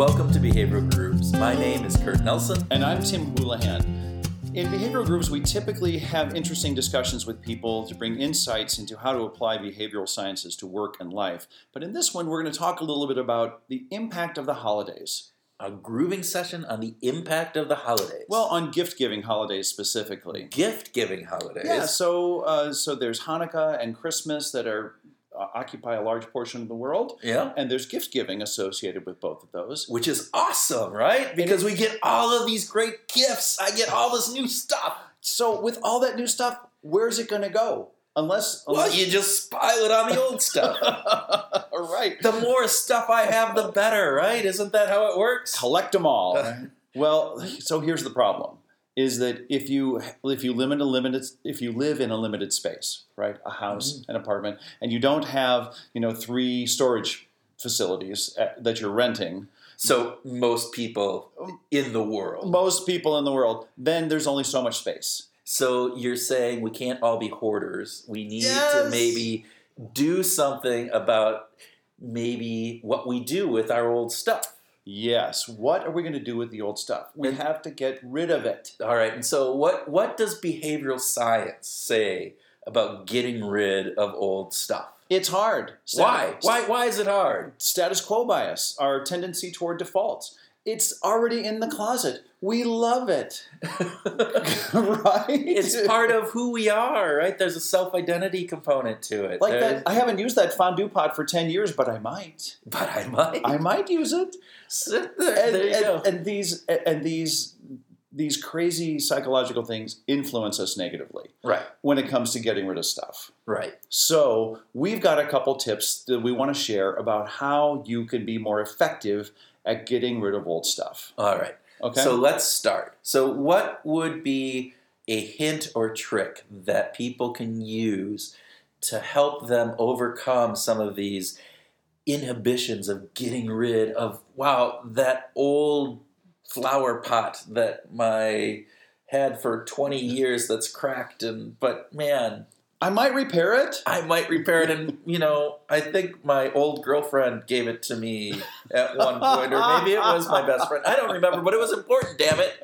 Welcome to Behavioral Grooves. My name is Kurt Nelson. And I'm Tim Houlihan. In Behavioral Grooves, we typically have interesting discussions with people to bring insights into how to apply behavioral sciences to work and life. But in this one, we're going to talk a little bit about the impact of the holidays. A grooving session on the impact of the holidays. Well, on gift giving holidays specifically. gift giving holidays. Yeah, so uh, so there's Hanukkah and Christmas that are uh, occupy a large portion of the world, Yeah. and there's gift giving associated with both of those. Which is awesome, right? Because we get all of these great gifts. I get all this new stuff. So with all that new stuff, where's it going to go? Unless, Well, you just pile it on the old stuff. all right, the more stuff I have, the better, right? Isn't that how it works? collect them all. well, so here's the problem: is that if you if you limit a limited if you live in a limited space, right, a house, an apartment, and you don't have you know three storage facilities uh, that you're renting, So most people in the world. most people in the world, then there's only so much space. So you're saying we can't all be hoarders. We need to maybe do something about maybe what we do with our old stuff. Yes. What are we going to do with the old stuff? We have to get rid of it. All right. And so what what does behavioral science say about getting rid of old stuff? It's hard. Why? Why why is it hard? Status quo bias, our tendency toward defaults. It's already in the closet. We love it. right? it's part of who we are, right? There's a self-identity component to it. like There's- that. I haven't used that fondue pot for 10 years, but I might. But I might. I might use it. there, And, there you and- go. and these and these these crazy psychological things influence us negatively right. when it comes to getting rid of stuff. Right. So, we've got a couple tips that we want to share about how you can be more effective at getting rid of old stuff. All right. Okay? So let's start. So, what would be a hint or trick that people can use to help them overcome some of these inhibitions of getting rid of, wow, that old flower pot that my had for 20 years that's cracked and but man I might repair it. i might repair it and you know i think my old girlfriend gave it to me at one point or maybe it was my best friend i don't remember but it was important damn it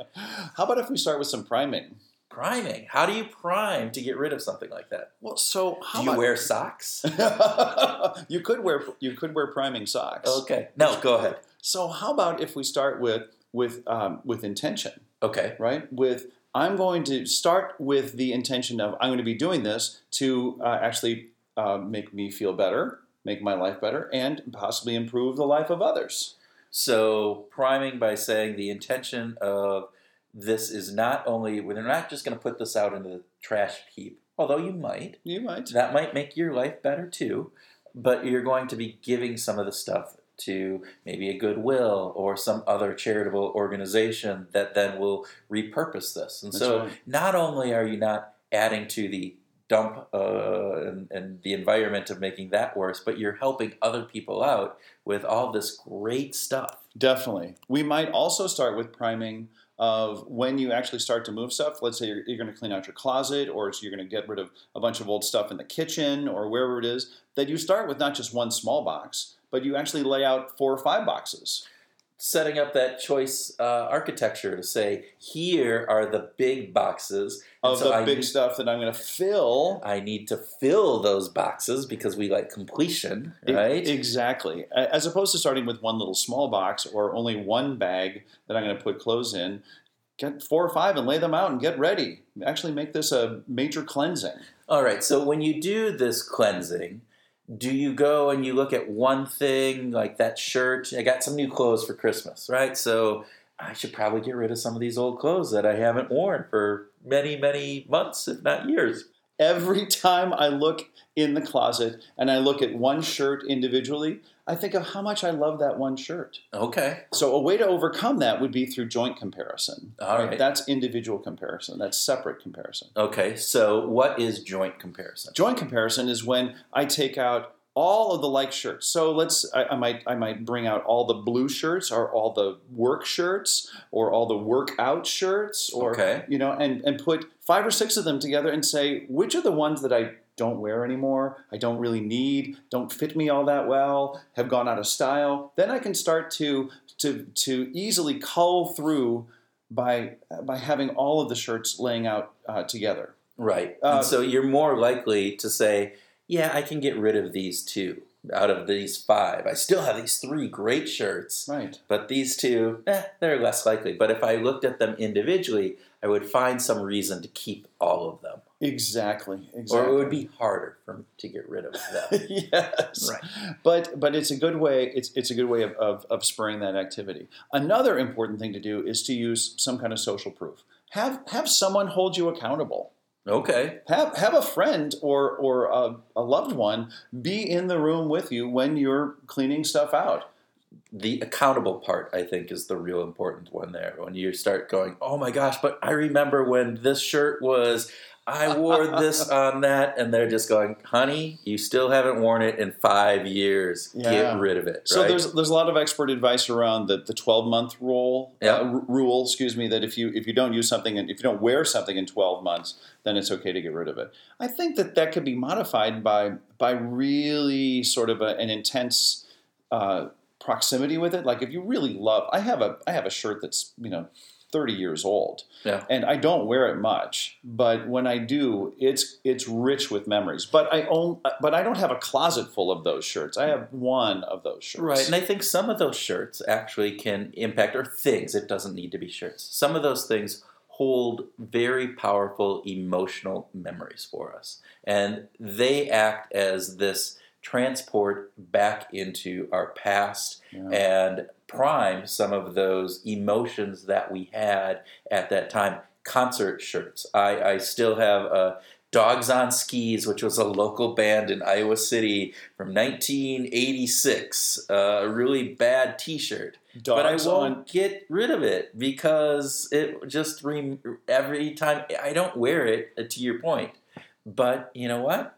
How about if we start with some priming? priming. How do you prime to get rid of something like that? Well, so how do you about- wear socks? you could wear you could wear priming socks. Okay. No, go ahead. So how about if we start with with um, with intention, Okay. right? With I'm going to start with the intention of I'm going to be doing this to uh, actually uh, make me feel better, make my life better, and possibly improve the life of others. So priming by saying the intention of this is not only we're not just going to put this out into the trash heap, although you might. You might. That might make your life better too, but you're going to be giving some of the stuff to maybe a goodwill or some other charitable organization that then will repurpose this. And That's so right. not only are you not adding to the dump uh, and, and the environment of making that worse, but you're helping other people out with all this great stuff. Definitely. We might also start with priming of when you actually start to move stuff. Let's say you're, you're going to clean out your closet or you're going to get rid of a bunch of old stuff in the kitchen or wherever it is, that you start with not just one small box, but you actually lay out four or five boxes. Setting up that choice uh, architecture to say, here are the big boxes. and Of so the I big need- stuff that I'm going to fill. I need to fill those boxes because we like completion, right? Exactly. As opposed to starting with one little small box or only one bag that I'm going to put clothes in, get four or five and lay them out and get ready. Actually, make this a major cleansing. All right. So when you do this cleansing, do you go and you look at one thing like that shirt? I got some new clothes for Christmas, right? So I should probably get rid of some of these old clothes that I haven't worn for many, many months, if not years. Every time I look in the closet and I look at one shirt individually, I think of how much I love that one shirt. Okay. So a way to overcome that would be through joint comparison. All right. That's individual comparison. That's separate comparison. Okay. So what is joint comparison? Joint comparison is when I take out all of the like shirts. So let's I, I might I might bring out all the blue shirts or all the work shirts or all the workout shirts or Okay. you know and and put five or six of them together and say which are the ones that I don't wear anymore, I don't really need, don't fit me all that well, have gone out of style, then I can start to to to easily cull through by by having all of the shirts laying out uh, together. Right. Uh, and so you're more likely to say, yeah, I can get rid of these two out of these five. I still have these three great shirts, Right. but these two, eh, they're less likely. But if I looked at them individually, I would find some reason to keep all of them. Exactly. Exactly. Or it would be harder for me to get rid of them. yes. Right. But but it's a good way. It's it's a good way of, of of spurring that activity. Another important thing to do is to use some kind of social proof. Have have someone hold you accountable. Okay. Have have a friend or or a, a loved one be in the room with you when you're cleaning stuff out. The accountable part, I think, is the real important one there. When you start going, oh my gosh, but I remember when this shirt was, I wore this on that, and they're just going, honey, you still haven't worn it in five years. Yeah. Get rid of it. So right? there's there's a lot of expert advice around the, the 12 month rule Yeah. uh, r- rule, excuse me, that if you if you don't use something and if you don't wear something in 12 months, then it's okay to get rid of it. I think that that could be modified by by really sort of a, an intense uh, proximity with it. Like if you really love, I have a I have a shirt that's you know 30 years old, Yeah. and I don't wear it much, but when I do, it's it's rich with memories. But I own, but I don't have a closet full of those shirts. I have one of those shirts. Right, and I think some of those shirts actually can impact, or things, it doesn't need to be shirts. Some of those things hold very powerful emotional memories for us. And they act as this transport back into our past Yeah. and prime some of those emotions that we had at that time. Concert shirts. I, I still have a Dogs on Skis, which was a local band in Iowa City from 1986. Uh, a really bad T-shirt, but I won't on get rid of it because it just rem- every time I don't wear it. uh, To your point, but you know what?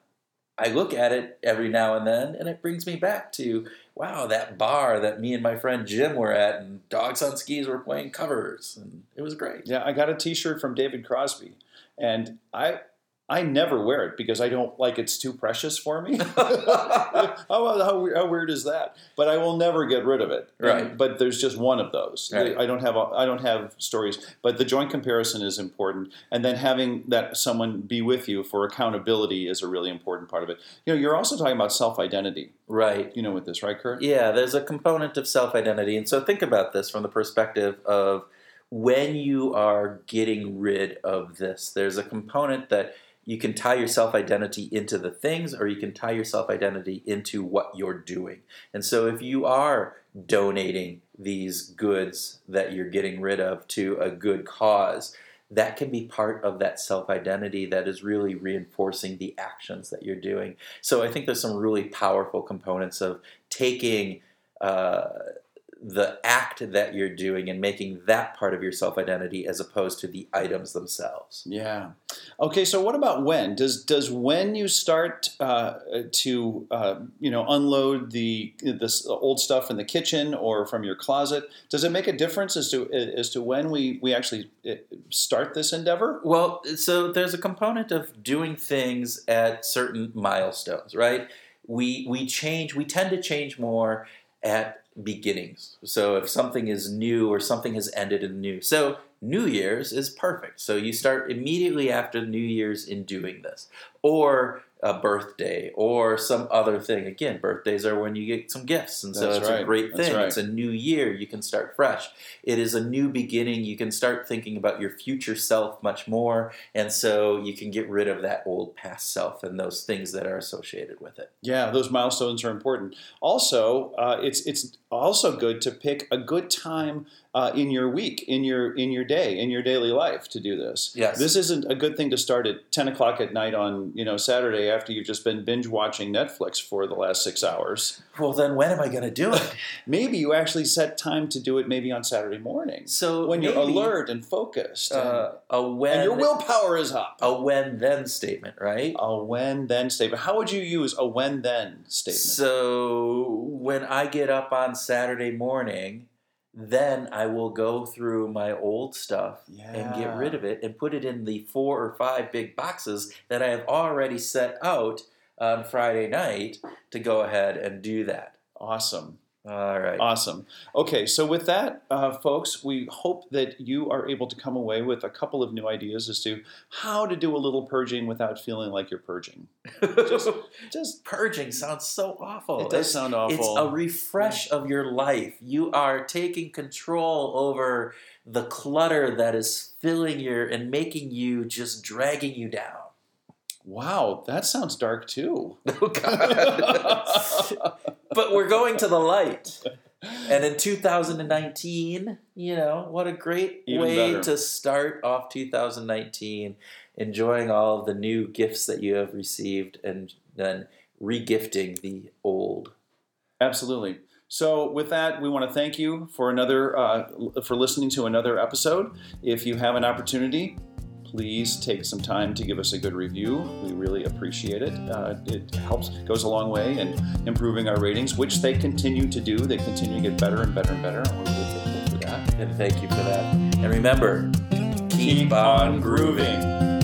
I look at it every now and then, and it brings me back to wow, that bar that me and my friend Jim were at, and Dogs on Skis were playing covers, and it was great. Yeah, I got a T-shirt from David Crosby, and I I never wear it because I don't like it's too precious for me. how, how, weird- how weird is that? But I will never get rid of it. Right. And- but there's just one of those. Right. I don't have a, I don't have stories. But the joint comparison is important, and then having that someone be with you for accountability is a really important part of it. You know, you're also talking about self identity. Right. You know, with this, right, Kurt? Yeah, there's a component of self identity. And so think about this from the perspective of when you are getting rid of this, there's a component that you can tie your self identity into the things or you can tie your self identity into what you're doing. And so if you are donating these goods that you're getting rid of to a good cause, that can be part of that self identity that is really reinforcing the actions that you're doing. So I think there's some really powerful components of taking uh, the act that you're doing and making that part of your self identity as opposed to the items themselves. Yeah. Okay. So what about when? Does does when you start uh, to uh, you know unload the this old stuff in the kitchen or from your closet? Does it make a difference as to as to when we we actually uh, start this endeavor? Well, so there's a component of doing things at certain milestones, right? We we change. We tend to change more at beginnings. So if something is new or something has ended in new, so New Year's is perfect. So you start immediately after New Year's in doing this, or a birthday, or some other thing. Again, birthdays are when you get some gifts, and so That's it's a great thing. right. It's a new year. You can start fresh. It is a new beginning. You can start thinking about your future self much more, and so you can get rid of that old past self and those things that are associated with it. Yeah, those milestones are important. Also, uh, it's it's also good to pick a good time uh, in your week, in your in your day, in your daily life to do this. Yes. This isn't a good thing to start at ten o'clock at night on you know Saturday after you've just been binge watching Netflix for the last six hours. Well, then when am I going to do it? Maybe you actually set time to do it maybe on Saturday morning So when you're alert and focused and, uh, a when and your willpower is up. a when then statement, right? A when then statement. How would you use a when then statement? So when I get up on Saturday morning, then I will go through my old stuff and get rid of it and put it in the four or five big boxes that I have already set out on Friday night to go ahead and do that. Awesome. All right. Awesome. Okay, so with that, uh, folks, we hope that you are able to come away with a couple of new ideas as to how to do a little purging without feeling like you're purging. just, Just purging sounds so awful. it does It's- sound awful. It's a refresh of your life. You are taking control over the clutter that is filling your and making you just dragging you down. wow, that sounds dark too. Oh God. but we're going to the light. And in 2019, you know, what a great Even way better. to start off 2019, enjoying all of the new gifts that you have received and then regifting the old. Absolutely. So, with that, we want to thank you for another uh, for listening to another episode. If you have an opportunity, please take some time to give us a good review. We really appreciate it. Uh, it helps, goes a long way in improving our ratings, which they continue to do. They continue to get better and better and better. And we're really grateful for that. And thank you for that. And remember, keep, Keep on grooving.